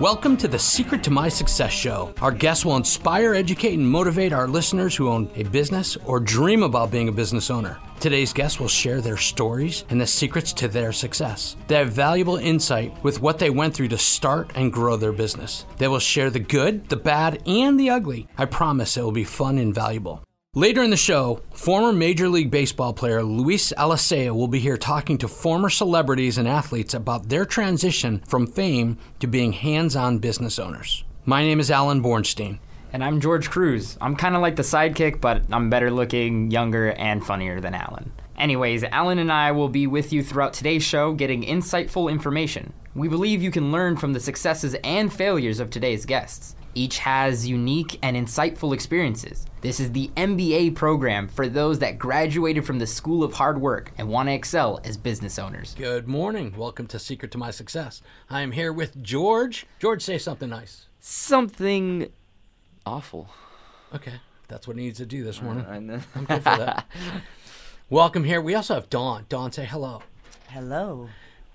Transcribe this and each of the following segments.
Welcome to the Secret to My Success show. Our guests will inspire, educate, and motivate our listeners who own a business or dream about being a business owner. Today's guests will share their stories and the secrets to their success. They have valuable insight with what they went through to start and grow their business. They will share the good, the bad, and the ugly. I promise it will be fun and valuable. Later in the show, former Major League Baseball player Luis Alicea will be here talking to former celebrities and athletes about their transition from fame to being hands on business owners. My name is Alan Bornstein. And I'm George Cruz. I'm kind of like the sidekick, but I'm better looking, younger, and funnier than Alan. Anyways, Alan and I will be with you throughout today's show getting insightful information. We believe you can learn from the successes and failures of today's guests. Each has unique and insightful experiences. This is the MBA program for those that graduated from the School of Hard Work and want to excel as business owners. Good morning. Welcome to Secret to My Success. I am here with George. George, say something nice. Something awful. Okay, that's what he needs to do this morning. I know. I'm good for that. Welcome here. We also have Dawn. Dawn, say hello. Hello.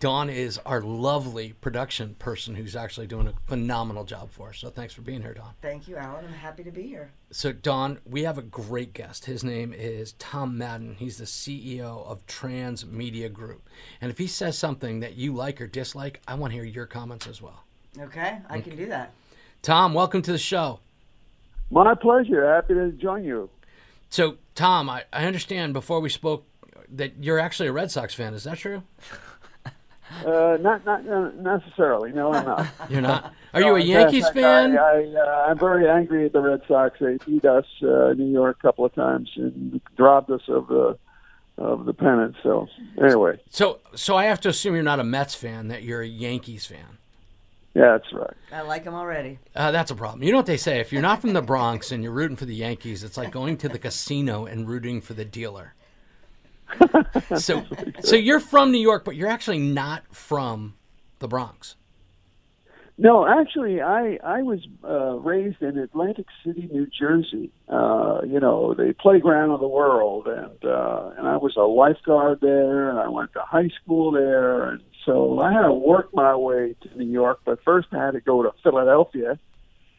Dawn is our lovely production person who's actually doing a phenomenal job for us. So thanks for being here, Dawn. Thank you, Alan. I'm happy to be here. So, Dawn, we have a great guest. His name is Tom Madden. He's the CEO of Trans Media Group. And if he says something that you like or dislike, I want to hear your comments as well. Okay, I can do that. Tom, welcome to the show. My pleasure. Happy to join you. So, Tom, I, I understand before we spoke that you're actually a Red Sox fan. Is that true? Uh, not not uh, necessarily. No, I'm not. You're not. Are you a Yankees fact, fan? I, I, uh, I'm very angry at the Red Sox. They beat us uh, New York a couple of times and robbed us of the of the pennant. So anyway, So, so I have to assume you're not a Mets fan. That you're a Yankees fan. yeah, that's right. I like him already. Uh, that's a problem. You know what they say? If you're not from the Bronx and you're rooting for the Yankees, it's like going to the casino and rooting for the dealer. so, so you're from New York, but you're actually not from the Bronx. No, actually, I I was uh, raised in Atlantic City, New Jersey. Uh, you know, the playground of the world, and uh, and I was a lifeguard there, and I went to high school there, and so I had to work my way to New York. But first, I had to go to Philadelphia,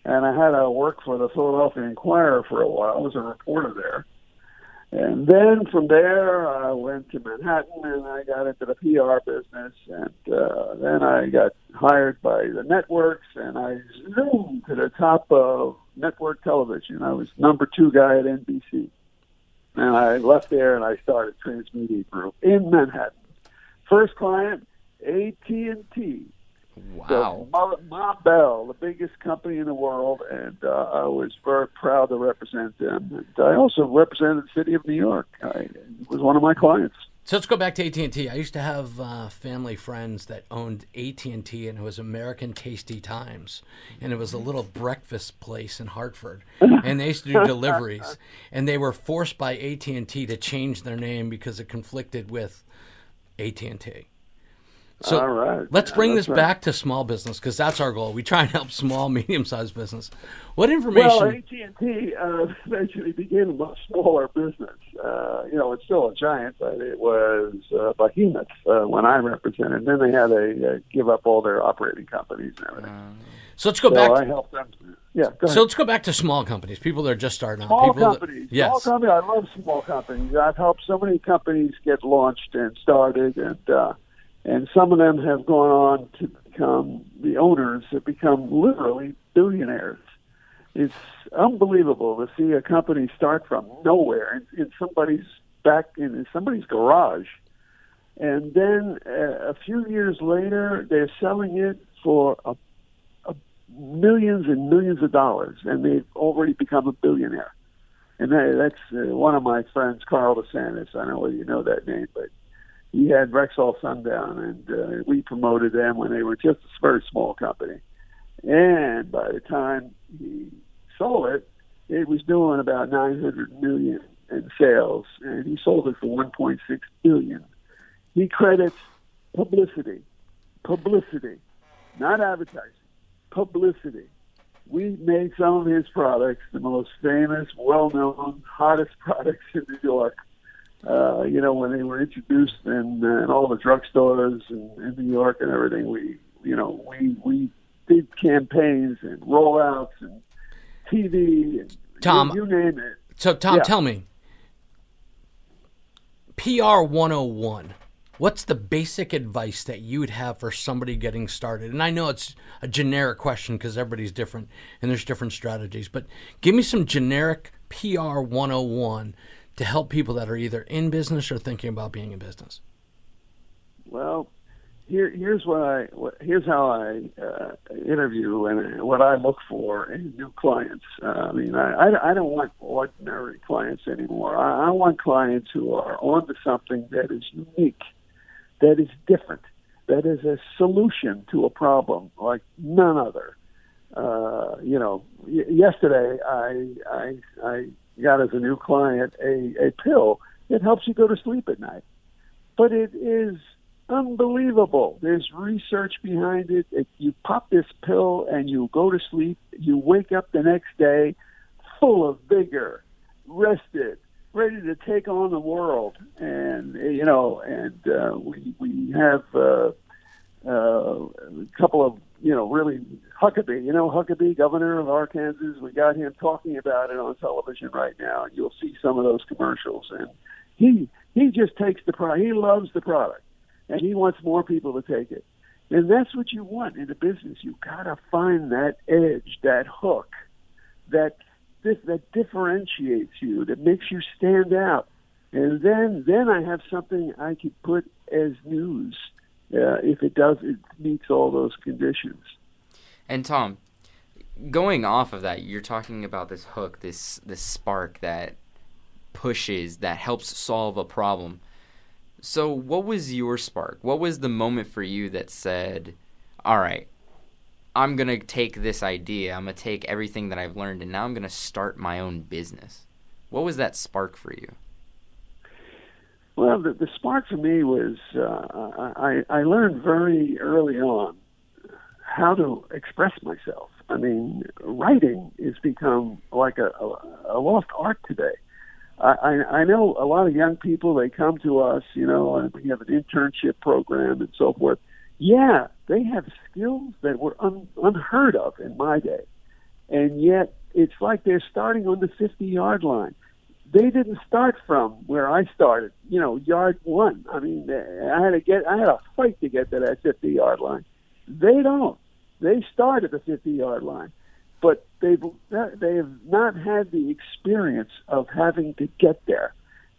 and I had to work for the Philadelphia Inquirer for a while. I was a reporter there. And then from there, I went to Manhattan and I got into the PR business. And uh, then I got hired by the networks and I zoomed to the top of network television. I was number two guy at NBC. And I left there and I started Transmedia Group in Manhattan. First client, AT&T. Wow. So, Ma Bell, the biggest company in the world, and uh, I was very proud to represent them. And I also represented the city of New York. I, it was one of my clients. So let's go back to AT and T. I used to have uh, family friends that owned AT and T, and it was American Tasty Times, and it was a little breakfast place in Hartford, and they used to do deliveries, and they were forced by AT and T to change their name because it conflicted with AT and T. So All right. let's bring that's this right. back to small business because that's our goal. We try and help small, medium-sized business. What information? Well, AT&T uh, eventually became a much smaller business. Uh, you know, it's still a giant, but it was uh, behemoth uh, when I represented. then they had to uh, give up all their operating companies and everything. so let's go so back. I helped them. Yeah, go ahead. so let's go back to small companies. People that are just starting out. Small People that- companies. yes. Small companies. I love small companies. I've helped so many companies get launched and started, and uh, and some of them have gone on to become the owners have become literally billionaires. It's unbelievable to see a company start from nowhere in, in somebody's back in somebody's garage, and then uh, a few years later they're selling it for a millions and millions of dollars, and they've already become a billionaire. And that, that's uh, one of my friends, Carl DeSantis. I don't know whether you know that name, but he had Rexall Sundown, and uh, we promoted them when they were just a very small company. And by the time he sold it, it was doing about 900 million in sales, and he sold it for 1.6 billion. He credits publicity, publicity, not advertising publicity. We made some of his products the most famous, well-known, hottest products in New York. Uh, you know, when they were introduced in, in all the drugstores in, in New York and everything, we, you know, we we big campaigns and rollouts and TV and Tom, you, you name it. So, Tom, Yeah. tell me, PR 101, what's the basic advice that you would have for somebody getting started? And I know it's a generic question because everybody's different and there's different strategies, but give me some generic PR 101 to help people that are either in business or thinking about being in business. Well, here here's what I here's how I uh, interview and what I look for in new clients. Uh, I mean, I, I I don't want ordinary clients anymore. I, I want clients who are onto something that is unique, that is different, that is a solution to a problem like none other. Uh, you know, y- yesterday I I I got as a new client a a pill that helps you go to sleep at night, but it is unbelievable. There's research behind it. it. You pop this pill and you go to sleep. You wake up the next day full of vigor, rested, ready to take on the world. And you know, and uh, we we have uh, uh, a couple of you know really Huckabee. You know Huckabee, governor of Arkansas. We got him talking about it on television right now. You'll see some of those commercials, and he he just takes the product. He loves the product and he wants more people to take it. And that's what you want in a business. You gotta find that edge, that hook, that that differentiates you, that makes you stand out. And then then I have something I could put as news uh, if it does it meets all those conditions. And Tom, going off of that, you're talking about this hook, this this spark that pushes, that helps solve a problem. So, what was your spark? What was the moment for you that said, "All right, I'm going to take this idea, I'm going to take everything that I've learned and now I'm going to start my own business." What was that spark for you? Well, the, the spark for me was uh, I, I learned very early on how to express myself. I mean, writing has become like a, a, a lost art today. I, I know a lot of young people. They come to us, you know, and we have an internship program and so forth. Yeah, they have skills that were un, unheard of in my day, and yet it's like they're starting on the 50 yard line. They didn't start from where I started, you know, yard one. I mean, I had to get, I had a fight to get to that 50 yard line. They don't. They start at the 50 yard line but they've they have not had the experience of having to get there,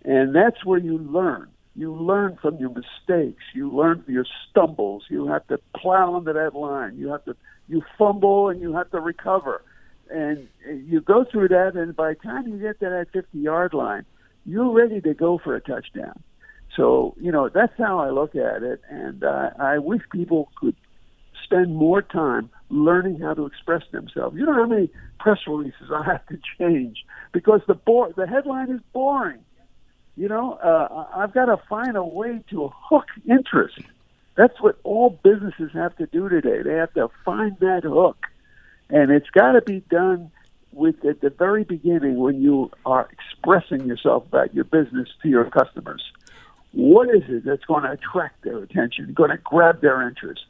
and that's where you learn. You learn from your mistakes. You learn from your stumbles. You have to plow into that line. You have to you fumble and you have to recover, and you go through that. And by the time you get to that 50 yard line, you're ready to go for a touchdown. So you know that's how I look at it, and uh, I wish people could spend more time learning how to express themselves. You know how many press releases I have to change because the bo- the headline is boring. You know, uh, I've got to find a way to hook interest. That's what all businesses have to do today. They have to find that hook, and it's got to be done with at the very beginning when you are expressing yourself about your business to your customers. What is it that's going to attract their attention, going to grab their interest?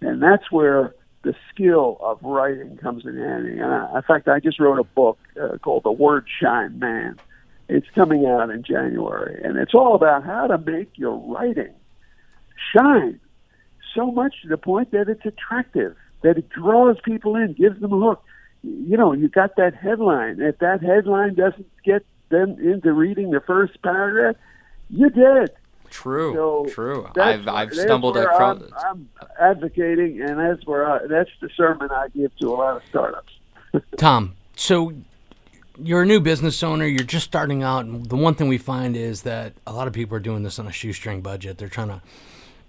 And that's where the skill of writing comes in handy. And I, in fact, I just wrote a book uh, called The Word Shine Man. It's coming out in January, and it's all about how to make your writing shine so much to the point that it's attractive, that it draws people in, gives them a hook. You know, you got that headline. If that headline doesn't get them into reading the first paragraph, you're dead. True, So true. I've I've stumbled across. I'm, I'm advocating, and that's where I, that's the sermon I give to a lot of startups. Tom, so you're a new business owner, you're just starting out, and the one thing we find is that a lot of people are doing this on a shoestring budget. They're trying to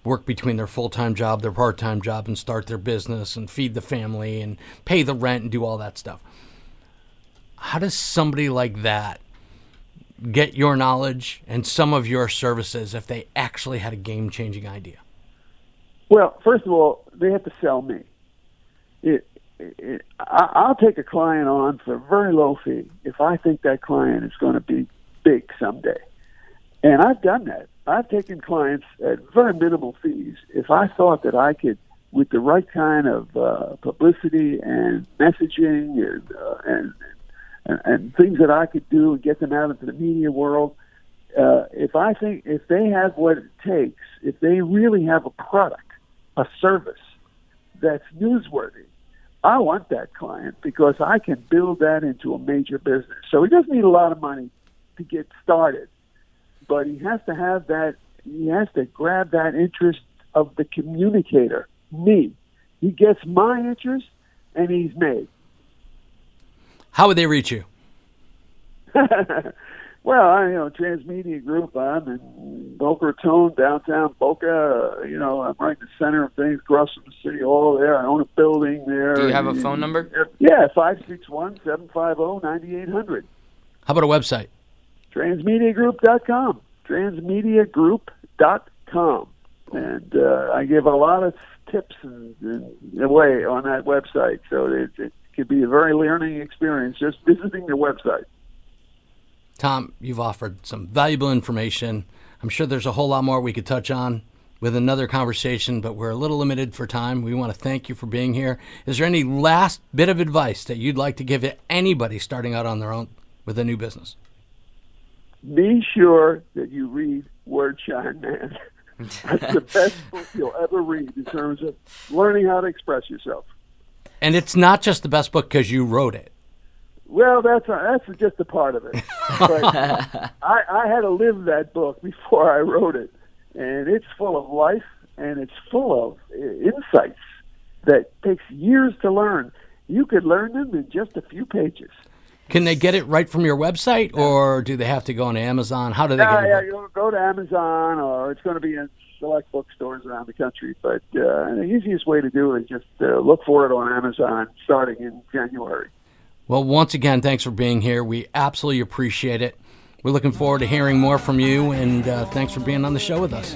work between their full time job, their part time job, and start their business and feed the family and pay the rent and do all that stuff. How does somebody like that get your knowledge and some of your services if they actually had a game changing idea? Well, first of all, they have to sell me. It, it, I, I'll take a client on for a very low fee if I think that client is going to be big someday. And I've done that. I've taken clients at very minimal fees if I thought that I could with the right kind of uh, publicity and messaging and, uh, and, and and things that I could do and get them out into the media world. Uh, if I think if they have what it takes, if they really have a product, a service that's newsworthy, I want that client because I can build that into a major business. So he doesn't need a lot of money to get started, but he has to have that. He has to grab that interest of the communicator, me. He gets my interest, and he's made. How would they reach you? well, I, you know, Transmedia Group. I'm in Boca Raton, downtown Boca. You know, I'm right in the center of things, across from the city hall. There, I own a building there. Do you have a phone number? Yeah, five six one seven five oh, zero ninety eight hundred. How about a website? Transmediagroup.com. Transmediagroup.com. And uh, I give a lot of tips and, and away on that website, so it, it could be a very learning experience just visiting the website. Tom, you've offered some valuable information. I'm sure there's a whole lot more we could touch on with another conversation, but we're a little limited for time. We want to thank you for being here. Is there any last bit of advice that you'd like to give to anybody starting out on their own with a new business? Be sure that you read Word Shine Man. That's the best book you'll ever read in terms of learning how to express yourself. And it's not just the best book because you wrote it. Well, that's that's just a part of it. But I, I had to live that book before I wrote it, and it's full of life and it's full of uh, insights that takes years to learn. You could learn them in just a few pages. Can they get it right from your website, or do they have to go on Amazon? How do they Yeah, get yeah, it? you'll go to Amazon, or it's going to be in select bookstores around the country. But uh, the easiest way to do it is just uh, look for it on Amazon starting in January. Well, once again, thanks for being here. We absolutely appreciate it. We're looking forward to hearing more from you, and uh, thanks for being on the show with us.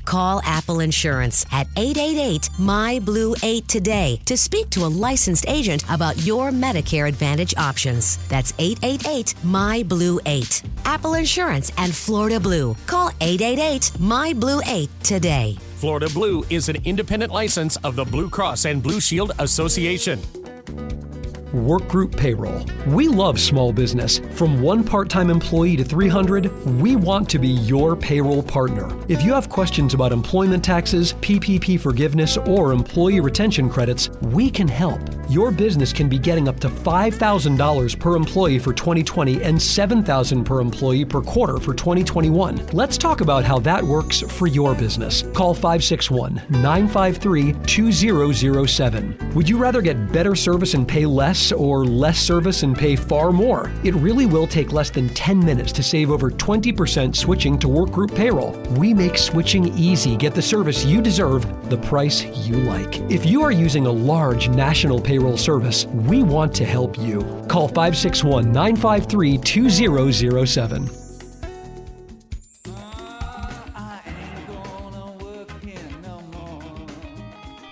Call Apple Insurance at 888 My Blue 8 today to speak to a licensed agent about your Medicare Advantage options. That's 888 My Blue 8. Apple Insurance and Florida Blue. Call 888 My Blue 8 today. Florida Blue is an independent license of the Blue Cross and Blue Shield Association. Workgroup Payroll. We love small business. From one part time employee to 300, we want to be your payroll partner. If you have questions about employment taxes, PPP forgiveness, or employee retention credits, we can help. Your business can be getting up to $5,000 per employee for 2020 and $7,000 per employee per quarter for 2021. Let's talk about how that works for your business. Call 561 953 2007. Would you rather get better service and pay less or less service and pay far more? It really will take less than 10 minutes to save over 20% switching to Workgroup Payroll. We make switching easy. Get the service you deserve, the price you like. If you are using a large national payroll service, we want to help you. Call 561 953 2007.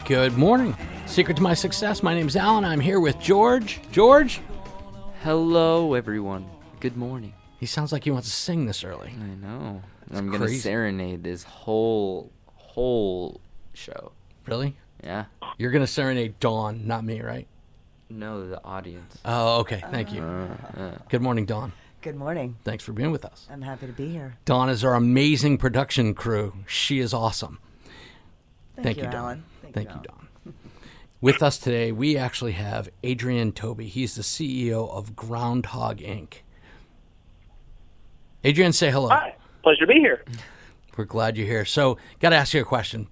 Good morning. Secret to my success. My name's Alan. I'm here with George. George? Hello, everyone. Good morning. He sounds like he wants to sing this early. I know. I'm gonna crazy. serenade this whole whole show. Really? Yeah. You're going to serenade Dawn, not me, right? No, the audience. Oh, okay. Thank you. Uh, Good morning, Dawn. Good morning. Thanks for being with us. I'm happy to be here. Dawn is our amazing production crew. She is awesome. Thank, Thank you, you, Dawn. Alan. Thank you, Dawn. With us today, we actually have Adrian Tobey. He's the CEO of Groundhogg Inc. Adrian, say hello. Hi, pleasure to be here. We're glad you're here. So, got to ask you a question.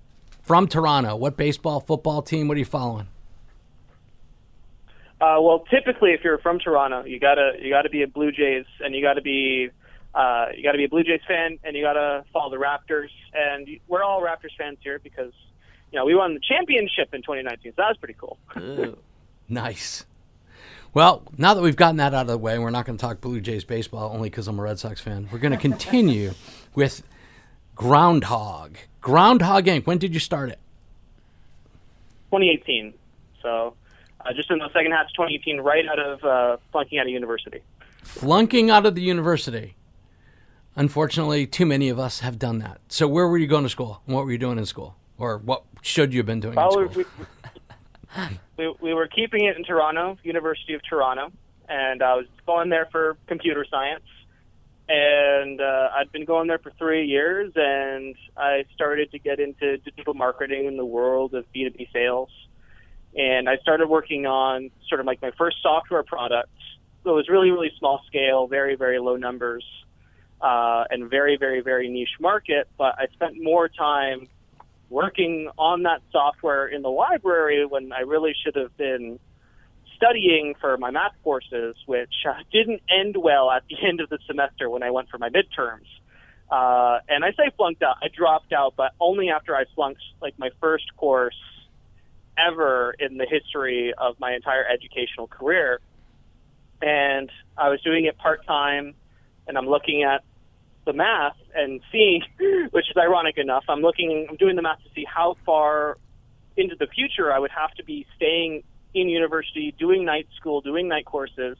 From Toronto. What baseball, football team? What are you following? Uh, well, typically, if you're from Toronto, you gotta you gotta be a Blue Jays, and you gotta be uh, you gotta be a Blue Jays fan, and you gotta follow the Raptors. And we're all Raptors fans here because you know we won the championship in 2019, so that was pretty cool. Nice. Well, now that we've gotten that out of the way, we're not going to talk Blue Jays baseball only because I'm a Red Sox fan. We're going to continue with Groundhogg. Groundhogg Inc. When did you start it? 2018, so uh, just in the second half of 2018, right out of uh, flunking out of university. Flunking out of the university. Unfortunately, too many of us have done that. So, where were you going to school? And What were you doing in school? Or what should you have been doing Well, in school? we, we, we were keeping it in Toronto, University of Toronto, and I was going there for computer science. And uh, I'd been going there for three years, and I started to get into digital marketing in the world of B2B sales. And I started working on sort of like my first software product. So it was really, really small scale, very, very low numbers, uh, and very, very, very niche market. But I spent more time working on that software in the library when I really should have been studying for my math courses, which uh, didn't end well at the end of the semester when I went for my midterms. Uh, and I say flunked out, I dropped out, but only after I flunked like my first course ever in the history of my entire educational career. And I was doing it part time, and I'm looking at the math and seeing, which is ironic enough, I'm looking, I'm doing the math to see how far into the future I would have to be staying in university, doing night school, doing night courses,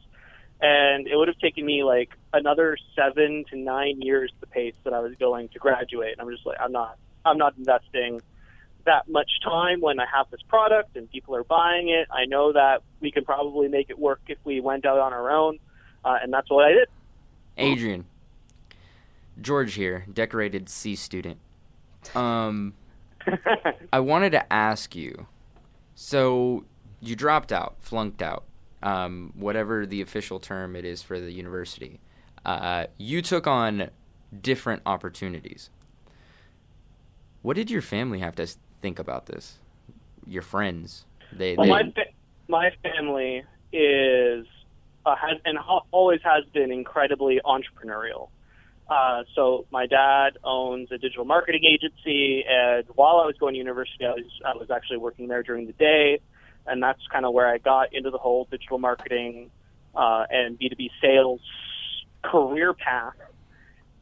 and it would have taken me like another seven to nine years the pace that I was going to graduate. And I'm just like, I'm not, I'm not investing that much time when I have this product and people are buying it. I know that we can probably make it work if we went out on our own, uh, and that's what I did. Adrian, George here, decorated C student. Um, I wanted to ask you. So you dropped out, flunked out, um, whatever the official term it is for the university. Uh, you took on different opportunities. What did your family have to think about this? Your friends, they, Well, they my fa- my family is uh, has and ha- always has been incredibly entrepreneurial. Uh, so my dad owns a digital marketing agency, and while I was going to university, I was I was actually working there during the day, and that's kind of where I got into the whole digital marketing uh, and B two B sales career path.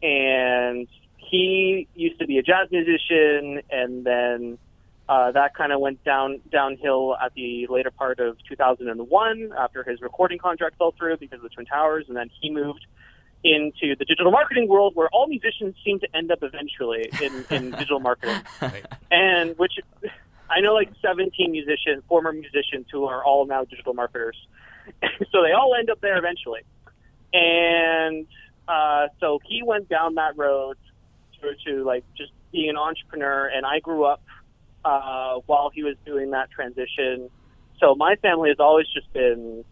And he used to be a jazz musician, and then uh, that kind of went down downhill at the later part of 2001 after his recording contract fell through because of the Twin Towers, and then he moved into the digital marketing world where all musicians seem to end up eventually in, in digital marketing. And which I know like 17 musicians, former musicians who are all now digital marketers. so they all end up there eventually. And uh, so he went down that road to, to like just being an entrepreneur, and I grew up uh, while he was doing that transition. So my family has always just been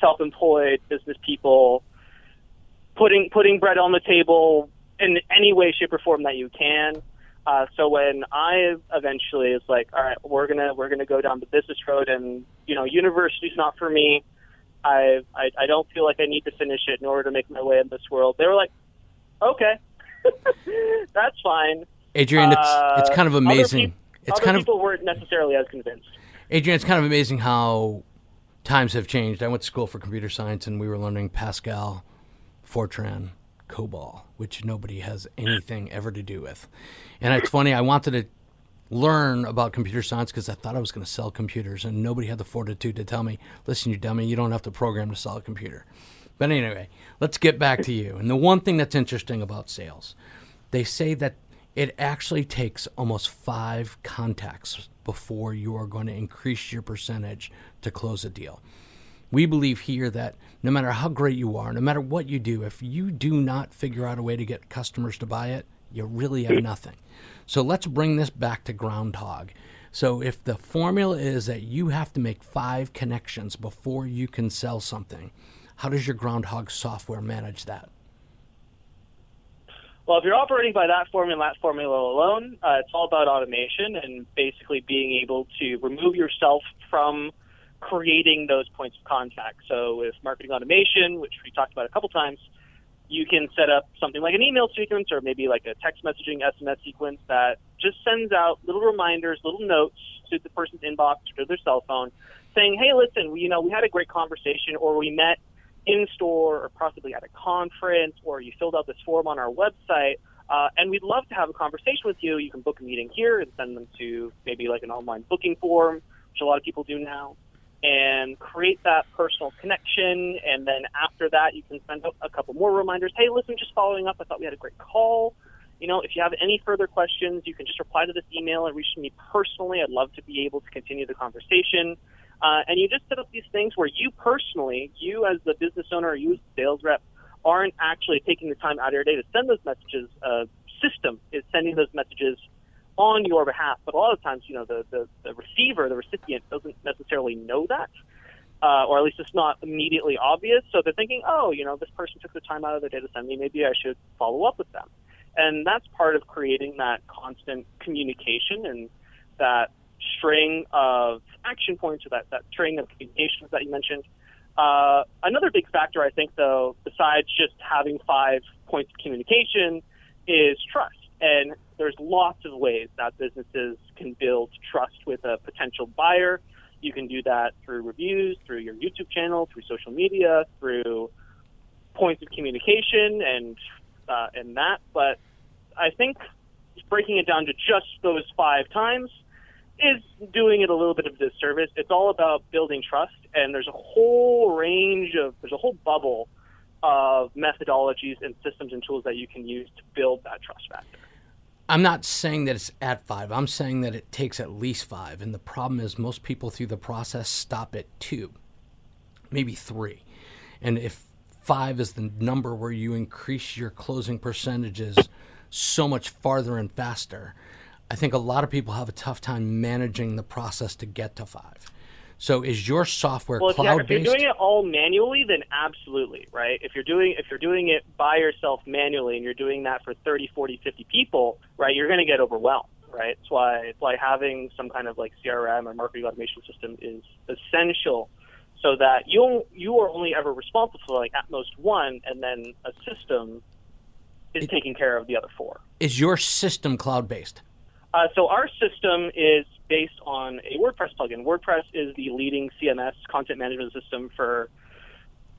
self-employed business people, putting putting bread on the table in any way, shape, or form that you can. Uh, so when I eventually is like, all right, we're gonna we're gonna go down the business road, and you know, university's not for me. I, I I don't feel like I need to finish it in order to make my way in this world. They were like, okay, that's fine. Adrian, it's it's Uh, kind of other amazing. it's other kind of people weren't necessarily as convinced. Adrian, it's kind of amazing how times have changed. I went to school for computer science and we were learning Pascal, Fortran, COBOL, which nobody has anything ever to do with. And it's funny, I wanted to learn about computer science because I thought I was going to sell computers and nobody had the fortitude to tell me, listen, you dummy, you don't have to program to sell a computer. But anyway, let's get back to you. And the one thing that's interesting about sales, they say that it actually takes almost five contacts before you are going to increase your percentage to close a deal. We believe here that no matter how great you are, no matter what you do, if you do not figure out a way to get customers to buy it, you really have nothing. So let's bring this back to Groundhogg. So if the formula is that you have to make five connections before you can sell something, how does your Groundhogg software manage that? Well, if you're operating by that formula, that formula alone, uh, it's all about automation and basically being able to remove yourself from creating those points of contact. So with marketing automation, which we talked about a couple times, you can set up something like an email sequence or maybe like a text messaging SMS sequence that just sends out little reminders, little notes to the person's inbox or to their cell phone saying, hey, listen, we, you know, we had a great conversation or we met in store or possibly at a conference or you filled out this form on our website. Uh, and we'd love to have a conversation with you. You can book a meeting here and send them to maybe like an online booking form, which a lot of people do now and create that personal connection. And then after that, you can send out a couple more reminders. Hey, listen, just following up. I thought we had a great call. You know, if you have any further questions, you can just reply to this email and reach me personally. I'd love to be able to continue the conversation. Uh, and you just set up these things where you personally, you as the business owner, or you as the sales rep, aren't actually taking the time out of your day to send those messages. Uh, system is sending those messages on your behalf. But a lot of times, you know, the, the, the receiver, the recipient doesn't necessarily know that, uh, or at least it's not immediately obvious. So they're thinking, oh, you know, this person took the time out of their day to send me. Maybe I should follow up with them. And that's part of creating that constant communication and that string of action points or that, that string of communications that you mentioned. Uh, another big factor, I think, though, besides just having five points of communication, is trust. And there's lots of ways that businesses can build trust with a potential buyer. You can do that through reviews, through your YouTube channel, through social media, through points of communication, and uh, and that. But I think breaking it down to just those five times is doing it a little bit of disservice. It's all about building trust, and there's a whole range of there's a whole bubble of methodologies and systems and tools that you can use to build that trust factor. I'm not saying that it's at five. I'm saying that it takes at least five. And the problem is, most people through the process stop at two, maybe three. And if five is the number where you increase your closing percentages so much farther and faster, I think a lot of people have a tough time managing the process to get to five. So is your software well, cloud if you're doing it all manually, then absolutely, right? If you're doing if you're doing it by yourself manually and you're doing that for 30, 40, 50 people, right, you're going to get overwhelmed, right? That's why it's why having some kind of like CRM or marketing automation system is essential so that you you are only ever responsible for like at most one and then a system is it, taking care of the other four. Is your system cloud based? Uh, so our system is based on a WordPress plugin. WordPress is the leading CMS content management system for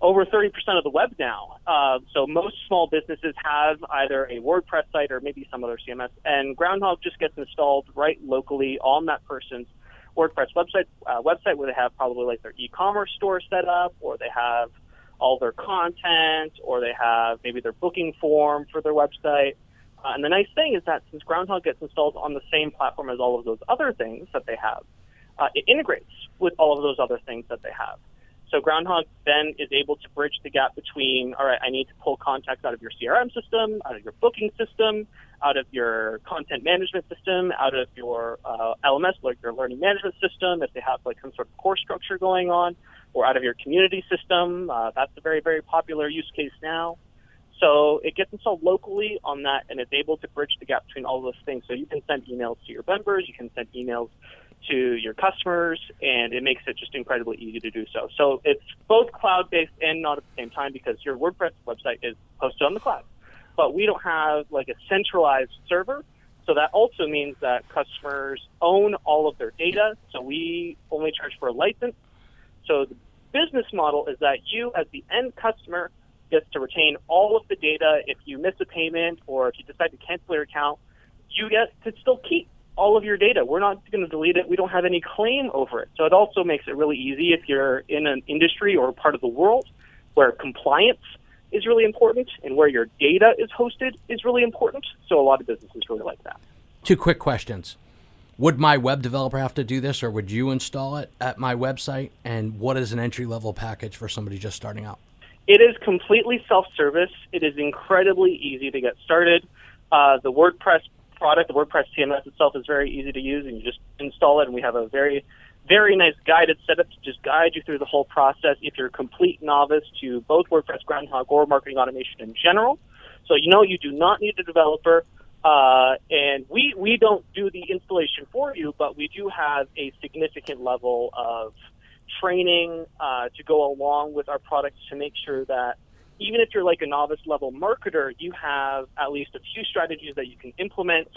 over 30% of the web now. Uh, so most small businesses have either a WordPress site or maybe some other CMS, and Groundhogg just gets installed right locally on that person's WordPress website, uh, website where they have probably like their e-commerce store set up, or they have all their content, or they have maybe their booking form for their website. Uh, and the nice thing is that since Groundhogg gets installed on the same platform as all of those other things that they have, uh, it integrates with all of those other things that they have. So Groundhogg then is able to bridge the gap between, all right, I need to pull contacts out of your CRM system, out of your booking system, out of your content management system, out of your uh, LMS, like your learning management system, if they have like some sort of course structure going on, or out of your community system. Uh, that's a very, very popular use case now. So it gets installed locally on that, and it's able to bridge the gap between all those things. So you can send emails to your members, you can send emails to your customers, and it makes it just incredibly easy to do so. So it's both cloud-based and not at the same time because your WordPress website is hosted on the cloud, but we don't have like a centralized server. So that also means that customers own all of their data. So we only charge for a license. So the business model is that you, as the end customer, gets to retain all of the data. If you miss a payment or if you decide to cancel your account, you get to still keep all of your data. We're not going to delete it. We don't have any claim over it. So it also makes it really easy if you're in an industry or part of the world where compliance is really important and where your data is hosted is really important. So a lot of businesses really like that. Two quick questions. Would my web developer have to do this or would you install it at my website? And what is an entry level package for somebody just starting out? It is completely self-service. It is incredibly easy to get started. Uh, the WordPress product, the WordPress CMS itself is very easy to use, and you just install it. And we have a very, very nice guided setup to just guide you through the whole process if you're a complete novice to both WordPress Groundhogg or marketing automation in general. So you know you do not need a developer, uh, and we we don't do the installation for you, but we do have a significant level of training uh, to go along with our products to make sure that even if you're like a novice level marketer, you have at least a few strategies that you can implement.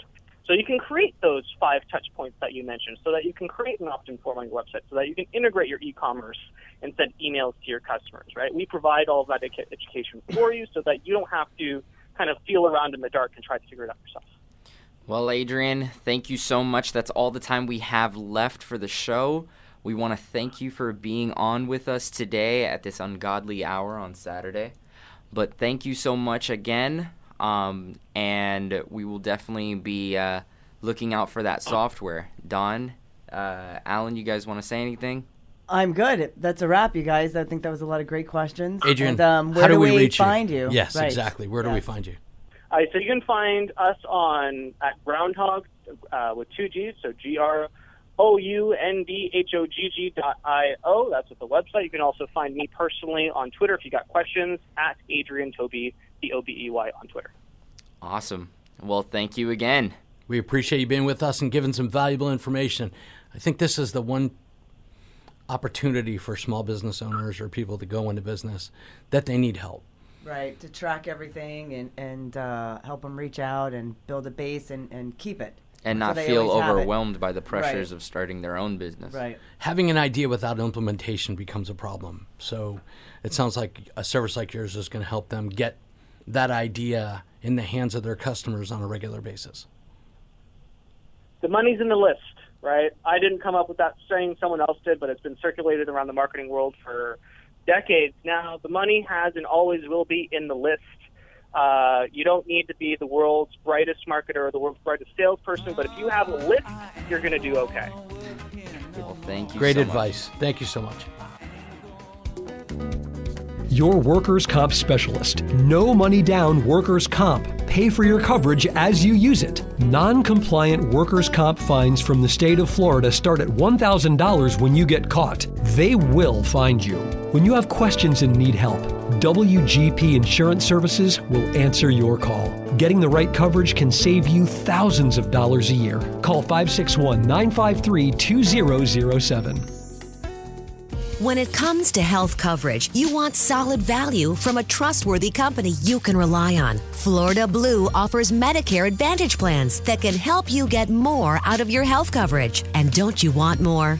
So you can create those five touch points that you mentioned, so that you can create an opt-in form on your website, so that you can integrate your e-commerce and send emails to your customers. Right? We provide all of that edu- education for you, so that you don't have to kind of feel around in the dark and try to figure it out yourself. Well, Adrian, thank you so much. That's all the time we have left for the show. We want to thank you for being on with us today at this ungodly hour on Saturday. But thank you so much again. Um, and we will definitely be uh, looking out for that software. Dawn, uh, Alan, you guys want to say anything? I'm good. That's a wrap, you guys. I think that was a lot of great questions. Adrian, and, um, where how do, we, we reach find you? you? Yes, Right. exactly. Where do we find you? All right, so you can find us on at Groundhogg uh, with two G's, so G R O U N D H O G G dot I O. That's at the website. You can also find me personally on Twitter if you got questions at Adrian Tobey T O B E Y on Twitter. Awesome. Well, thank you again. We appreciate you being with us and giving some valuable information. I think this is the one opportunity for small business owners or people to go into business that they need help. Right, to track everything and, and uh, help them reach out and build a base and, and keep it. And not they feel always have it. overwhelmed by the pressures Right. of starting their own business. Right. Having an idea without implementation becomes a problem. So it sounds like a service like yours is going to help them get that idea in the hands of their customers on a regular basis. The money's in the list, right? I didn't come up with that saying, someone else did, but it's been circulated around the marketing world for decades now. The money has and always will be in the list. Uh, you don't need to be the world's brightest marketer or the world's brightest salesperson, but if you have a list, you're going to do okay. Well, thank you. Great so much. advice. Thank you so much. Your workers' comp specialist. No money down workers' comp. Pay for your coverage as you use it. Non compliant workers' comp fines from the state of Florida start at $1,000 when you get caught. They will find you. When you have questions and need help, WGP Insurance Services will answer your call. Getting the right coverage can save you thousands of dollars a year. Call 561 953 2007. When it comes to health coverage, you want solid value from a trustworthy company you can rely on. Florida Blue offers Medicare Advantage plans that can help you get more out of your health coverage. And don't you want more?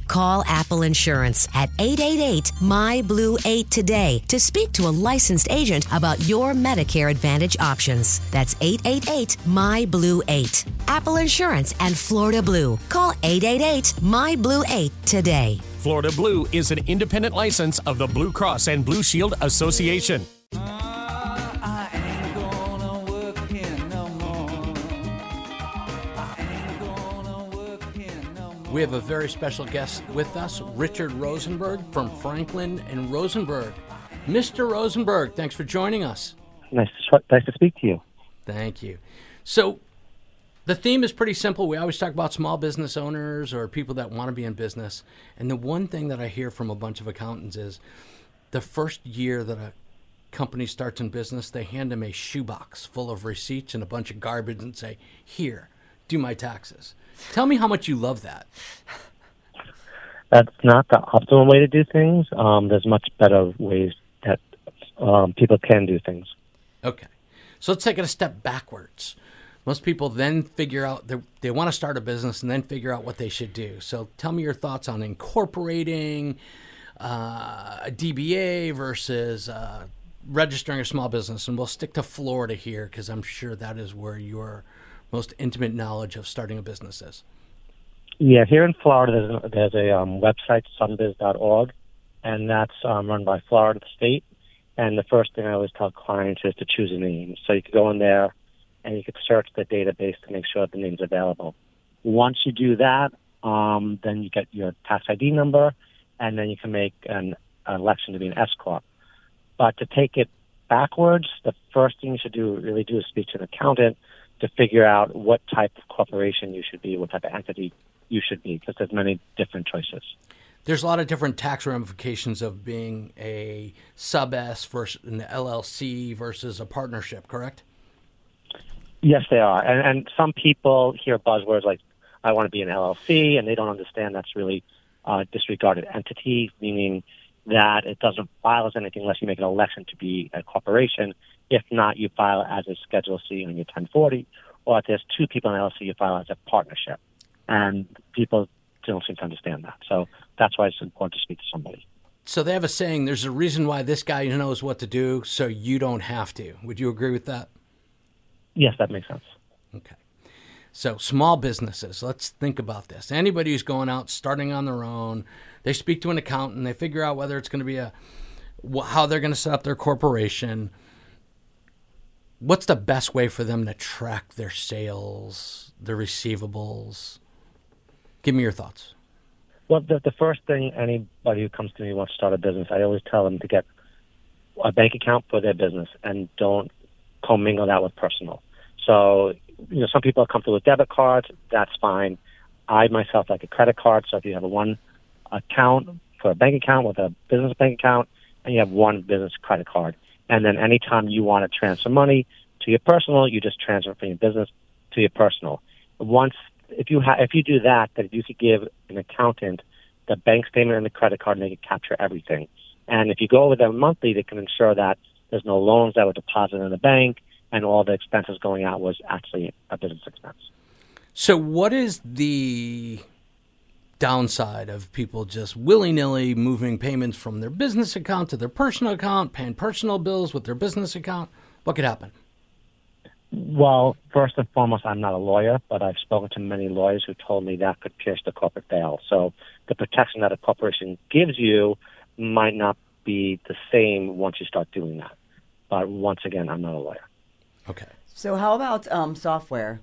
Call Apple Insurance at 888 My Blue 8 today to speak to a licensed agent about your Medicare Advantage options. That's 888 My Blue 8. Apple Insurance and Florida Blue. Call 888 My Blue 8 today. Florida Blue is an independent license of the Blue Cross and Blue Shield Association. We have a very special guest with us, Richard Rosenberg from Franklin and Rosenberg. Mr. Rosenberg, thanks for joining us. Nice to, nice to speak to you. Thank you. So, the theme is pretty simple. We always talk about small business owners or people that want to be in business. And the one thing that I hear from a bunch of accountants is the first year that a company starts in business, they hand them a shoebox full of receipts and a bunch of garbage and say, Here, do my taxes. Tell me how much you love that. That's not the optimal way to do things. Um, there's much better ways that um, people can do things. Okay. So let's take it a step backwards. Most people then figure out they, they want to start a business and then figure out what they should do. So tell me your thoughts on incorporating uh, a DBA versus uh, registering a small business. And we'll stick to Florida here because I'm sure that is where your most intimate knowledge of starting a business is. Yeah, here in Florida, there's, a- there's a um, website, sunbiz.org, and that's um, run by Florida State. And the first thing I always tell clients is to choose a name. So you can go in there and you could search the database to make sure the name's available. Once you do that, um, then you get your tax ID number, and then you can make an, an election to be an S corp. But to take it backwards, the first thing you should do really do is speak to an accountant to figure out what type of corporation you should be, what type of entity you should be, because there's many different choices. There's a lot of different tax ramifications of being a sub S versus an LLC versus a partnership, correct? Yes, they are. And, and some people hear buzzwords like, I want to be an LLC, and they don't understand that's really a disregarded entity, meaning that it doesn't file as anything unless you make an election to be a corporation. If not, you file as a Schedule C on your 1040, or if there's two people in an LLC, you file as a partnership. And people don't seem to understand that. So that's why it's important to speak to somebody. So they have a saying there's a reason why this guy knows what to do, so you don't have to. Would you agree with that? Yes, that makes sense. Okay. So, small businesses, let's think about this. Anybody who's going out, starting on their own, they speak to an accountant, they figure out whether it's going to be a, how they're going to set up their corporation. What's the best way for them to track their sales, their receivables? Give me your thoughts. Well, the, the first thing anybody who comes to me wants to start a business, I always tell them to get a bank account for their business and don't commingle that with personal. So you know, some people are comfortable with debit cards. That's fine. I myself like a credit card. So if you have a one account for a bank account with a business bank account, and you have one business credit card, and then anytime you want to transfer money to your personal, you just transfer from your business to your personal. Once if you ha- if you do that, then you could give an accountant the bank statement and the credit card, and they can capture everything. And if you go over them monthly, they can ensure that there's no loans that were deposited in the bank and all the expenses going out was actually a business expense. So, what is the downside of people just willy nilly moving payments from their business account to their personal account, paying personal bills with their business account? What could happen? Well, first and foremost, I'm not a lawyer, but I've spoken to many lawyers who told me that could pierce the corporate veil. So the protection that a corporation gives you might not be the same once you start doing that. But once again, I'm not a lawyer. Okay. So how about um, software?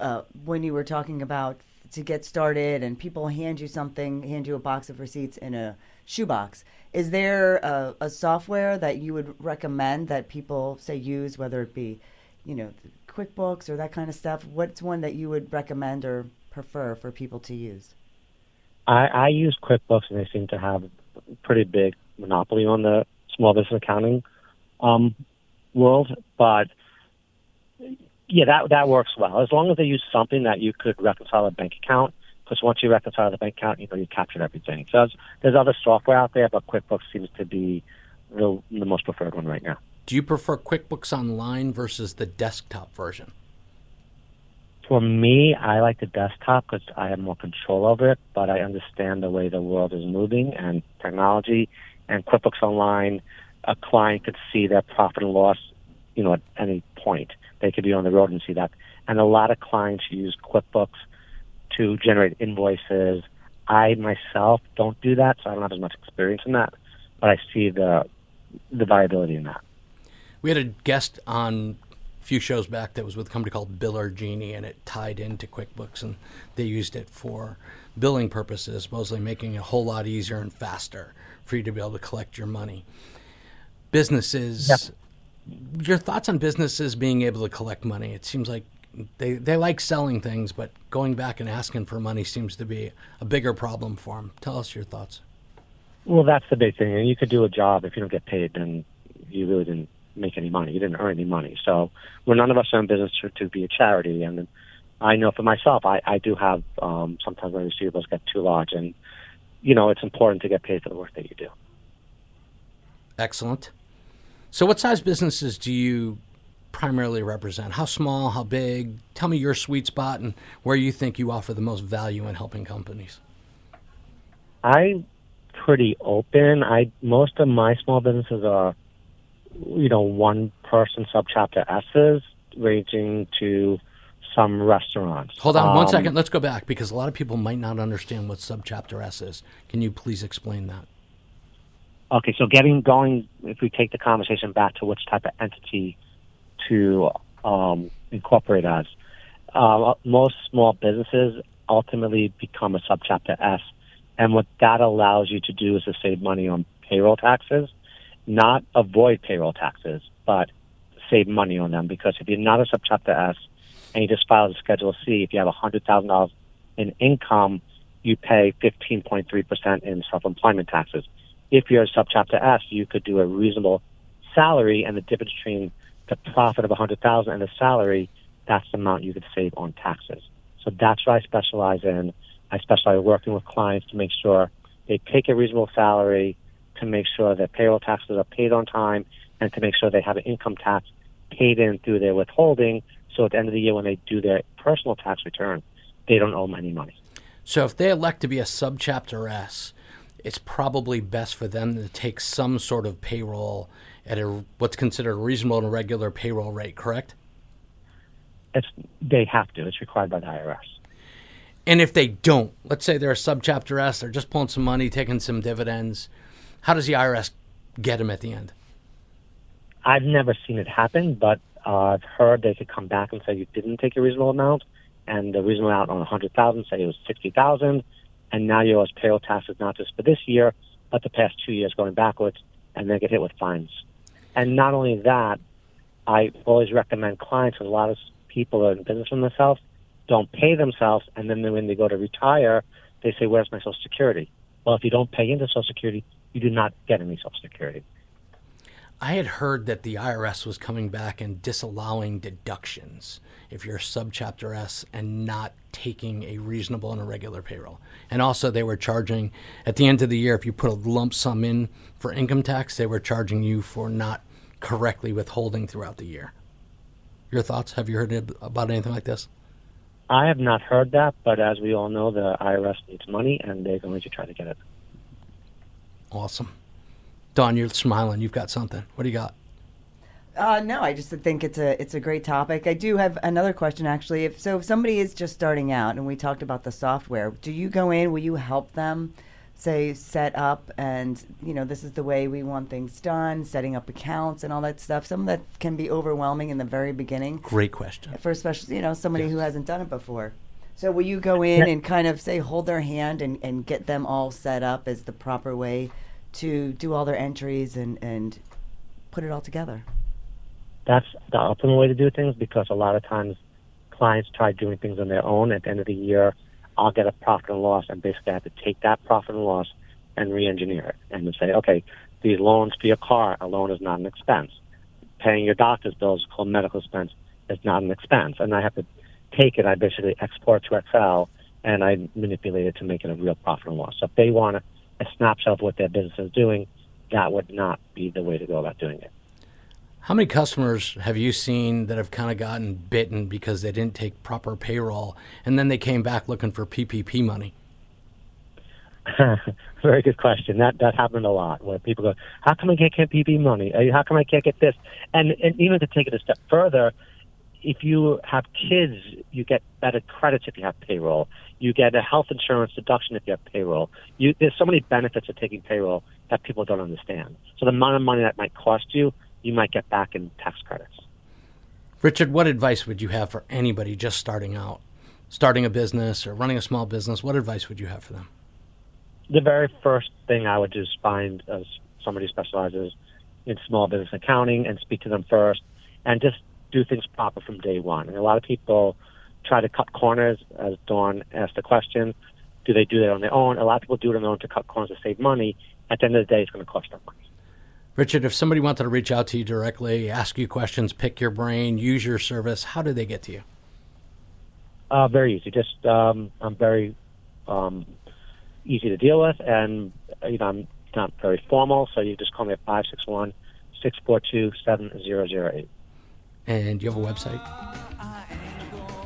Uh, when you were talking about to get started and people hand you something, hand you a box of receipts in a shoebox. Is there a, a software that you would recommend that people say use, whether it be, you know, QuickBooks or that kind of stuff? What's one that you would recommend or prefer for people to use? I, I use QuickBooks, and they seem to have a pretty big monopoly on the small business accounting um, world. But yeah, that that works well as long as they use something that you could reconcile a bank account. Because once you reconcile the bank account, you know you captured everything. So there's, other software out there, but QuickBooks seems to be the, the most preferred one right now. Do you prefer QuickBooks Online versus the desktop version? For me, I like the desktop because I have more control over it, but I understand the way the world is moving and technology. And QuickBooks Online, a client could see their profit and loss, you know, at any point. They could be on the road and see that. And a lot of clients use QuickBooks to generate invoices. I myself don't do that, so I don't have as much experience in that, but I see the the viability in that. We had a guest on a few shows back that was with a company called Biller Genie, and it tied into QuickBooks, and they used it for billing purposes, mostly making it a whole lot easier and faster for you to be able to collect your money. Businesses yep your thoughts on businesses being able to collect money? It seems like they they like selling things, but going back and asking for money seems to be a bigger problem for them. Tell us your thoughts. Well, that's the big thing. And you could do a job if you don't get paid, then you really didn't make any money. You didn't earn any money. So, well, none of us are in business to, to be a charity. And I know for myself, I, I do have um, sometimes my receivables get too large, and you know it's important to get paid for the work that you do. Excellent. So, what size businesses do you primarily represent? How small? How big? Tell me your sweet spot and where you think you offer the most value in helping companies. I'm pretty open. I most of my small businesses are, you know, one person subchapter S's, ranging to some restaurants. Hold on um, one second. Let's go back because a lot of people might not understand what subchapter S is. Can you please explain that? Okay, so getting going, if we take the conversation back to which type of entity to um, incorporate as. Uh, most small businesses ultimately become a subchapter S, and what that allows you to do is to save money on payroll taxes, not avoid payroll taxes, but save money on them. Because if you're not a subchapter S and you just file a Schedule C, if you have $100,000 in income, you pay 15.3% in self-employment taxes. If you're a subchapter S, you could do a reasonable salary, and the difference between the profit of 100,000 and the salary, that's the amount you could save on taxes. So that's what I specialize in. I specialize in working with clients to make sure they take a reasonable salary, to make sure that payroll taxes are paid on time, and to make sure they have an income tax paid in through their withholding. So at the end of the year, when they do their personal tax return, they don't owe any money. So if they elect to be a subchapter S, it's probably best for them to take some sort of payroll at a what's considered a reasonable and regular payroll rate, correct? It's they have to. It's required by the IRS. And if they don't, let's say they're a subchapter S, they're just pulling some money, taking some dividends, how does the IRS get them at the end? I've never seen it happen, but uh, I've heard they could come back and say you didn't take a reasonable amount, and the reasonable amount on a hundred thousand, say it was sixty thousand, and now you owe us payroll taxes not just for this year, but the past two years going backwards, and they get hit with fines. And not only that, I always recommend clients, because a lot of people are in business for themselves, don't pay themselves, and then when they go to retire, they say, "Where's my Social Security?" Well, if you don't pay into Social Security, you do not get any Social Security. I had heard that the IRS was coming back and disallowing deductions if you're subchapter S and not taking a reasonable and a regular payroll. And also, they were charging at the end of the year if you put a lump sum in for income tax, they were charging you for not correctly withholding throughout the year. Your thoughts? Have you heard about anything like this? I have not heard that, but as we all know, the IRS needs money and they're going to try to get it. Awesome. Dawn, you're smiling. You've got something. What do you got? Uh, no, I just think it's a it's a great topic. I do have another question actually. If so, if somebody is just starting out, and we talked about the software, do you go in? Will you help them, say, set up and you know this is the way we want things done, setting up accounts and all that stuff. Some of that can be overwhelming in the very beginning. Great question. For especially you know somebody yes. who hasn't done it before. So will you go in and kind of say hold their hand and, and get them all set up as the proper way to do all their entries and, and put it all together. That's the optimal way to do things because a lot of times clients try doing things on their own. At the end of the year, I'll get a profit and loss and basically I have to take that profit and loss and re-engineer it and say, okay, these loans for your car, a loan is not an expense. Paying your doctor's bills called medical expense is not an expense. And I have to take it, I basically export to Excel and I manipulate it to make it a real profit and loss. So if they want a snapshot of what their business is doing, that would not be the way to go about doing it. How many customers have you seen that have kind of gotten bitten because they didn't take proper payroll and then they came back looking for PPP money? Very good question. That that happened a lot where people go, "How come I can't get PPP money? Uh, how come I can't get this?" And and even to take it a step further, if you have kids, you get better credits if you have payroll. You get a health insurance deduction if you have payroll. You, there's so many benefits of taking payroll that people don't understand. So the amount of money that might cost you, you might get back in tax credits. Richard, what advice would you have for anybody just starting out, starting a business or running a small business? What advice would you have for them? The very first thing I would just find as somebody who specializes in small business accounting and speak to them first and just do things proper from day one. And a lot of people try to cut corners, as Dawn asked the question. Do they do that on their own? A lot of people do it on their own to cut corners to save money. At the end of the day, it's going to cost them money. Richard, if somebody wanted to reach out to you directly, ask you questions, pick your brain, use your service, how do they get to you? Uh, very easy. Just um, I'm very um, easy to deal with, and you know I'm not very formal. So you just call me at five six one six four two seven zero zero eight. And you have a website?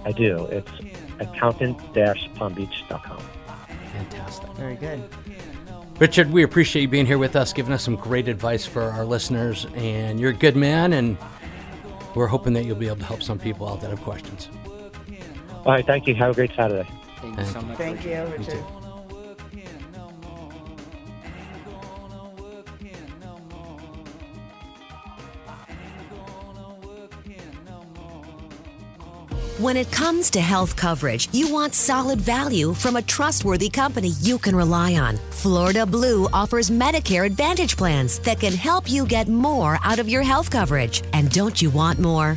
I do. It's accountant-palmbeach.com. Fantastic. Very good. Richard, we appreciate you being here with us, giving us some great advice for our listeners. And you're a good man, and we're hoping that you'll be able to help some people out that have questions. All right. Thank you. Have a great Saturday. Thank, Thank you so much. Thank Richard. you, Richard. You When it comes to health coverage, you want solid value from a trustworthy company you can rely on. Florida Blue offers Medicare Advantage plans that can help you get more out of your health coverage. And don't you want more?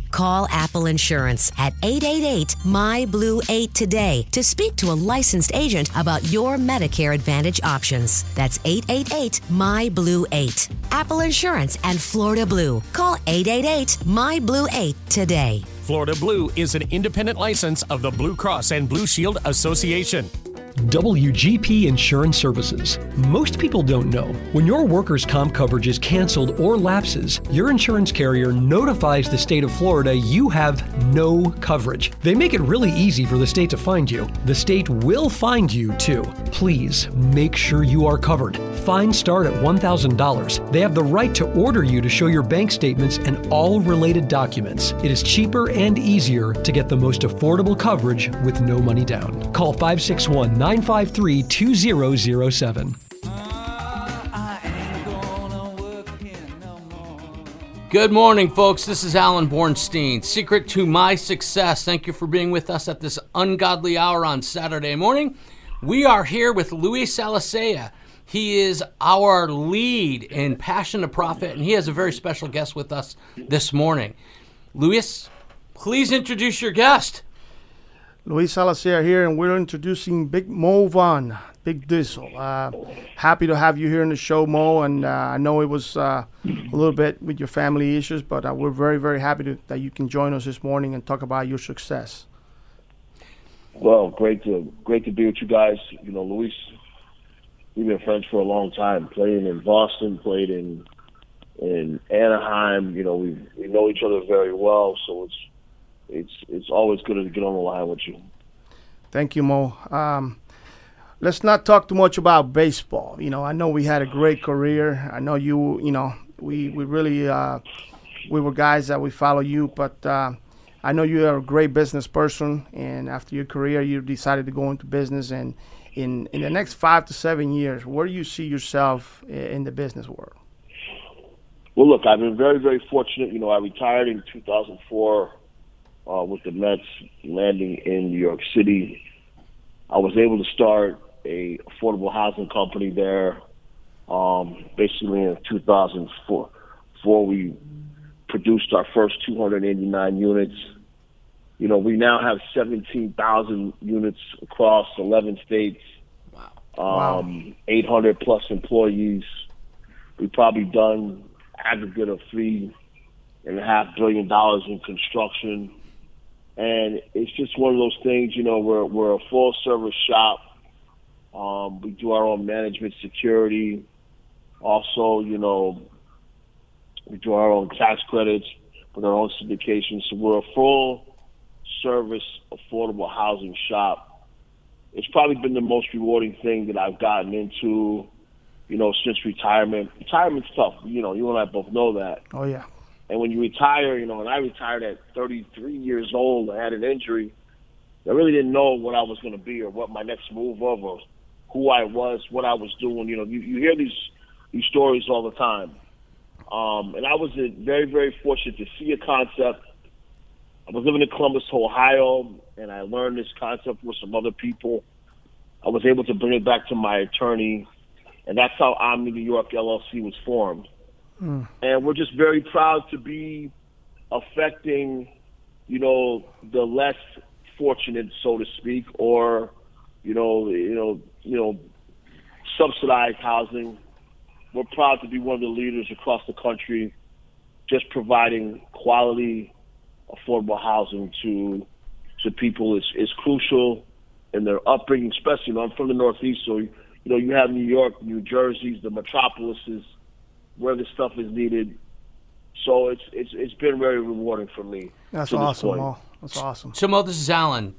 Call Apple Insurance at 888 My Blue 8 today to speak to a licensed agent about your Medicare Advantage options. That's 888 My Blue 8. Apple Insurance and Florida Blue. Call 888 My Blue 8 today. Florida Blue is an independent license of the Blue Cross and Blue Shield Association. WGP Insurance Services. Most people don't know. When your workers' comp coverage is canceled or lapses, your insurance carrier notifies the state of Florida you have no coverage. They make it really easy for the state to find you. The state will find you too. Please make sure you are covered. Fines start at $1,000. They have the right to order you to show your bank statements and all related documents. It is cheaper and easier to get the most affordable coverage with no money down. Call 561 953 2007. Good morning, folks. This is Alan Bornstein. Secret to my success. Thank you for being with us at this ungodly hour on Saturday morning. We are here with Luis Salazar. He is our lead in Passion to Profit, and he has a very special guest with us this morning. Luis, please introduce your guest. Luis Salazar here, and we're introducing Big Mo Vaughn, Big Diesel. Uh, happy to have you here in the show, Mo. And uh, I know it was uh, a little bit with your family issues, but uh, we're very, very happy to, that you can join us this morning and talk about your success. Well, great to great to be with you guys. You know, Luis, we've been friends for a long time. Playing in Boston, played in in Anaheim. You know, we we know each other very well, so it's it's it's always good to get on the line with you. Thank you, Mo. Um, let's not talk too much about baseball. You know, I know we had a great career. I know you. You know, we we really uh, we were guys that we follow you, but uh, I know you are a great business person. And after your career, you decided to go into business. And in in the next five to seven years, where do you see yourself in the business world? Well, look, I've been very, very fortunate. You know, I retired in 2004 uh, with the Mets, landing in New York City. I was able to start a affordable housing company there. Um, basically, in 2004, before we produced our first 289 units. You know, we now have 17,000 units across 11 states. Wow. Um, 800 plus employees. We've probably done aggregate of three and a half billion dollars in construction and it's just one of those things. You know, we're we're a full service shop. Um, we do our own management, security. Also, you know, we do our own tax credits with our own syndication. So we're a full service, affordable housing shop. It's probably been the most rewarding thing that I've gotten into, you know, since retirement. Retirement's tough. You know, you and I both know that. Oh yeah. And when you retire, you know, and I retired at 33 years old, I had an injury. I really didn't know what I was going to be or what my next move was or who I was, what I was doing. You know, you, you hear these these stories all the time. Um, and I was very, very fortunate to see a concept. I was living in Columbus, Ohio, and I learned this concept with some other people. I was able to bring it back to my attorney, and that's how Omni New York LLC was formed. Mm. And we're just very proud to be affecting, you know, the less fortunate, so to speak, or, you know, you know, you know, subsidized housing. We're proud to be one of the leaders across the country, just providing quality, affordable housing to to people is is crucial in their upbringing. Especially, you know, I'm from the Northeast, so you know, you have New York, New Jersey's, the metropolises where the stuff is needed. So it's it's it's been very rewarding for me. That's awesome, Mo. That's awesome. So Mo, this is Alan.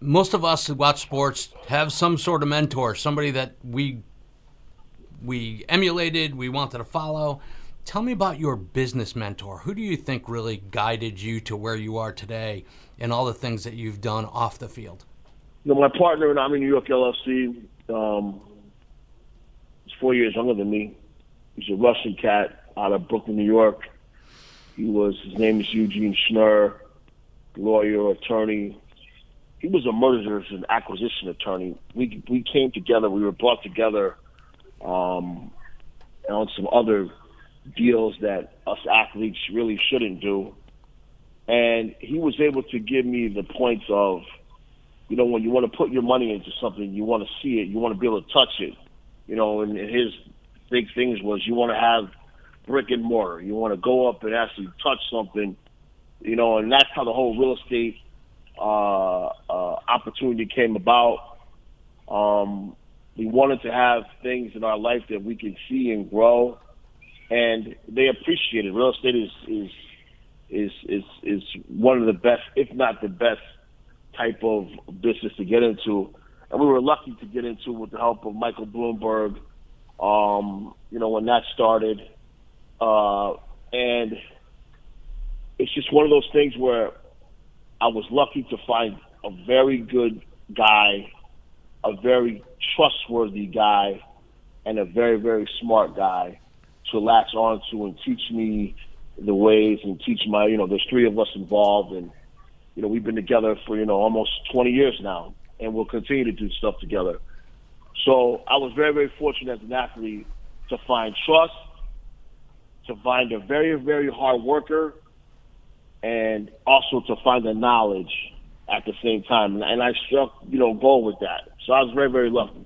most of us who watch sports have some sort of mentor, somebody that we we emulated, we wanted to follow. Tell me about your business mentor. Who do you think really guided you to where you are today and all the things that you've done off the field? You know, my partner and I'm in Omni New York LLC um, is four years younger than me. He's a Russian cat out of Brooklyn, New York. He was his name is Eugene Schneur, lawyer, attorney. He was a mergers and acquisition attorney. We we came together. We were brought together um, on some other deals that us athletes really shouldn't do. And he was able to give me the points of, you know, when you want to put your money into something, you want to see it, you want to be able to touch it. You know, and his big things was you want to have brick and mortar. You want to go up and actually touch something, you know, and that's how the whole real estate uh, uh, opportunity came about. Um, we wanted to have things in our life that we can see and grow, and they appreciate it. Real estate is is is is is one of the best, if not the best, type of business to get into. And we were lucky to get into with the help of Michael Bloomberg. Um, you know, when that started, uh, and it's just one of those things where I was lucky to find a very good guy, a very trustworthy guy, and a very, very smart guy to latch on to and teach me the ways and teach my, you know, there's three of us involved and, you know, we've been together for, you know, almost 20 years now and we'll continue to do stuff together. So I was very, very fortunate as an athlete to find trust, to find a very, very hard worker, and also to find the knowledge at the same time. And I struck, you know, gold with that. So I was very, very lucky.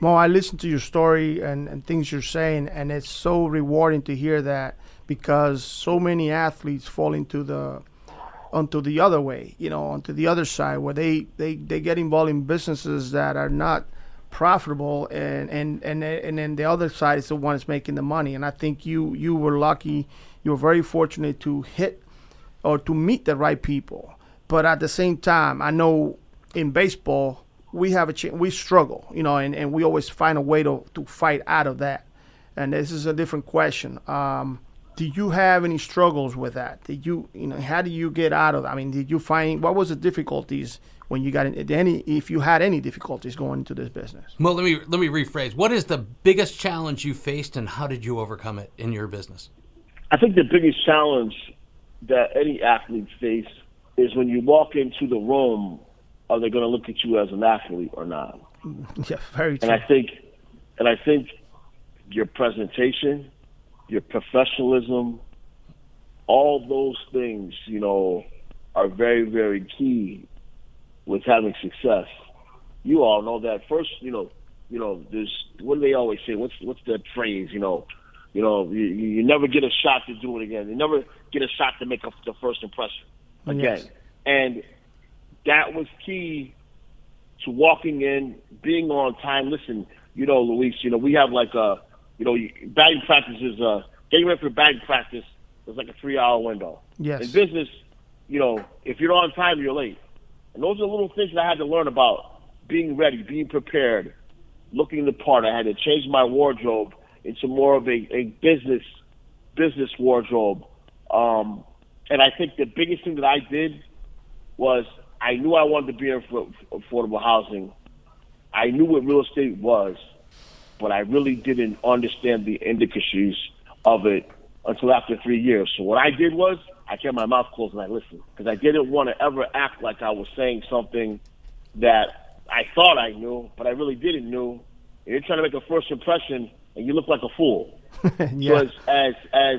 Mo, I listened to your story and, and things you're saying, and it's so rewarding to hear that because so many athletes fall into the onto the other way, you know, onto the other side where they, they, they get involved in businesses that are not profitable and, and, and and then the other side is the one that's making the money. And I think you you were lucky, you were very fortunate to hit or to meet the right people. But at the same time, I know in baseball we have a ch- we struggle, you know, and, and we always find a way to, to fight out of that. And this is a different question. Um, you have any struggles with that? Did you, you know, how did you get out of? that? I mean, did you find what was the difficulties when you got in, any, if you had any difficulties going into this business? Well, let me let me rephrase. What is the biggest challenge you faced, and how did you overcome it in your business? I think the biggest challenge that any athlete face is when you walk into the room, are they going to look at you as an athlete or not? Yeah, very true. And I think, and I think your presentation, your professionalism, all those things, you know, are very, very key with having success. You all know that first, you know, you know, there's what do they always say? What's what's that phrase? You know, you know, you, you never get a shot to do it again. You never get a shot to make a, the first impression again. Yes. And that was key to walking in, being on time. Listen, you know, Luis, you know, we have like a, you know, batting practice is uh, getting ready for batting practice is like a three-hour window. Yes. In business, you know, if you're on time, you're late. And those are little things that I had to learn about being ready, being prepared, looking the part. I had to change my wardrobe into more of a, a business business wardrobe. Um, and I think the biggest thing that I did was I knew I wanted to be in for affordable housing. I knew what real estate was, but I really didn't understand the intricacies of it until after three years. So what I did was I kept my mouth closed and I listened because I didn't want to ever act like I was saying something that I thought I knew, but I really didn't know. You're trying to make a first impression, and you look like a fool. yeah. Because as as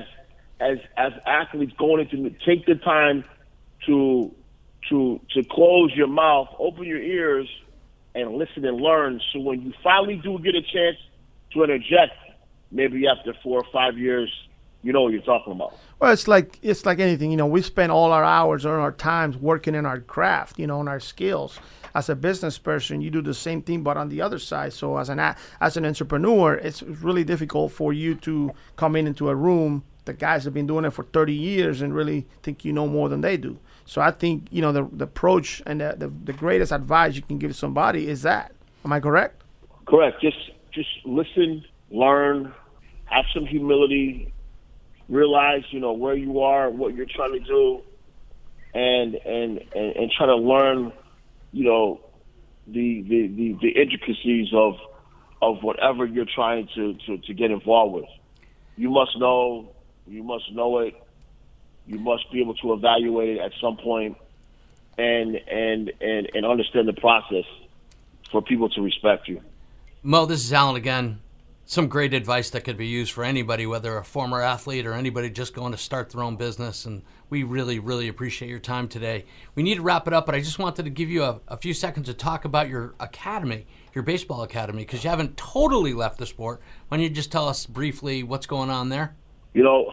as as athletes going into take the time to to to close your mouth, open your ears, and listen and learn. So when you finally do get a chance to interject, maybe after four or five years, you know what you're talking about. Well, it's like it's like anything, you know. We spend all our hours or our times working in our craft, you know, on our skills. As a business person, you do the same thing, but on the other side. So as an as an entrepreneur, it's really difficult for you to come in into a room the guys have been doing it for 30 years and really think you know more than they do. So I think you know the, the approach and the, the, the greatest advice you can give somebody is that. Am I correct? Correct. Just just listen, learn, have some humility, realize you know where you are, what you're trying to do, and and and, and try to learn, you know, the the, the, the intricacies of of whatever you're trying to, to, to get involved with. You must know you must know it. You must be able to evaluate it at some point and and and, and understand the process for people to respect you. Mo, this is Alan again. Some great advice that could be used for anybody, whether a former athlete or anybody just going to start their own business. And we really, really appreciate your time today. We need to wrap it up, but I just wanted to give you a, a few seconds to talk about your academy, your baseball academy, because you haven't totally left the sport. Why don't you just tell us briefly what's going on there? You know,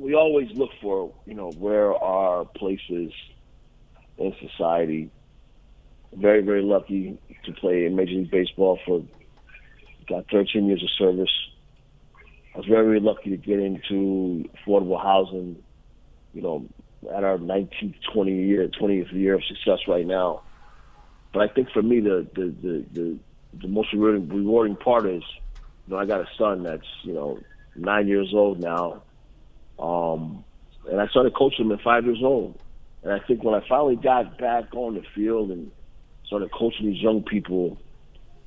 we always look for, you know, where are places in society. Very, very lucky to play in Major League Baseball for got 13 years of service. I was very, lucky to get into affordable housing, you know, at our 19th, 20 year, 20th year of success right now. But I think for me, the the the the, the most rewarding, rewarding part is, you know, I got a son that's you know nine years old now, um, and I started coaching him at five years old. And I think when I finally got back on the field and started coaching these young people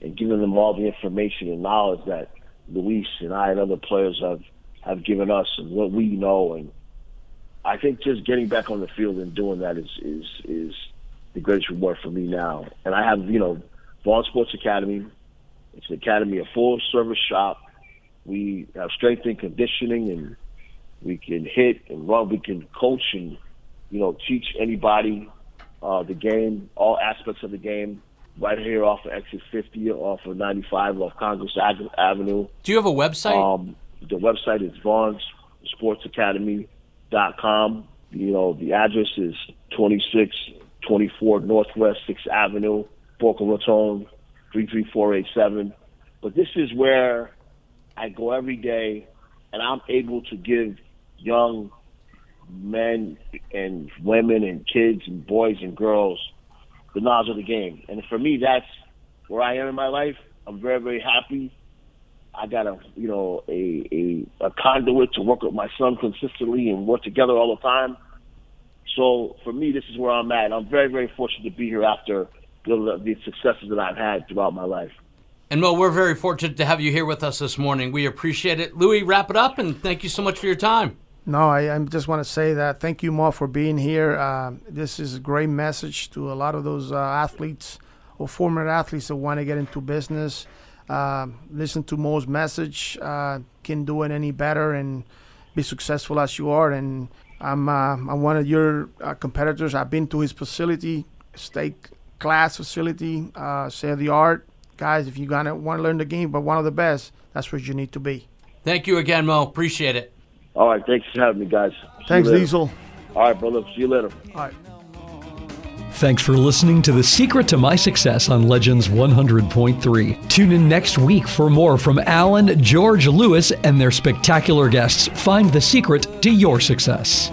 and giving them all the information and knowledge that Luis and I and other players have have given us and what we know and I think just getting back on the field and doing that is is is the greatest reward for me now. And I have, you know, Vaughn Sports Academy. It's an academy, a full service shop. We have strength and conditioning and we can hit and run, we can coach and, you know, teach anybody uh, the game, all aspects of the game right here off of exit 50, off of 95, off Congress Avenue. Do you have a website? Um, the website is vaughnsportsacademy.com. You know, the address is 2624 Northwest 6th Avenue, Boca Raton, 33487. But this is where I go every day and I'm able to give young men and women and kids and boys and girls the knowledge of the game. And for me, that's where I am in my life. I'm very, very happy. I got a, you know, a, a, a conduit to work with my son consistently and work together all the time. So for me, this is where I'm at. I'm very, very fortunate to be here after the, the successes that I've had throughout my life. And Mo, we're very fortunate to have you here with us this morning. We appreciate it. Louis, wrap it up and thank you so much for your time. No, I, I just want to say that thank you, Mo, for being here. Uh, this is a great message to a lot of those uh, athletes or former athletes that want to get into business. Uh, listen to Mo's message. Uh, can do it any better and be successful as you are. And I'm uh, I'm one of your uh, competitors. I've been to his facility, state class facility, state of the art. Guys, if you're gonna want to learn the game, but one of the best, that's where you need to be. Thank you again, Mo. Appreciate it. All right, thanks for having me, guys. See thanks, Diesel. All right, brother. See you later. All right. Thanks for listening to The Secret to My Success on Legends 100.3. Tune in next week for more from Alan, George, Lewis, and their spectacular guests. Find the secret to your success.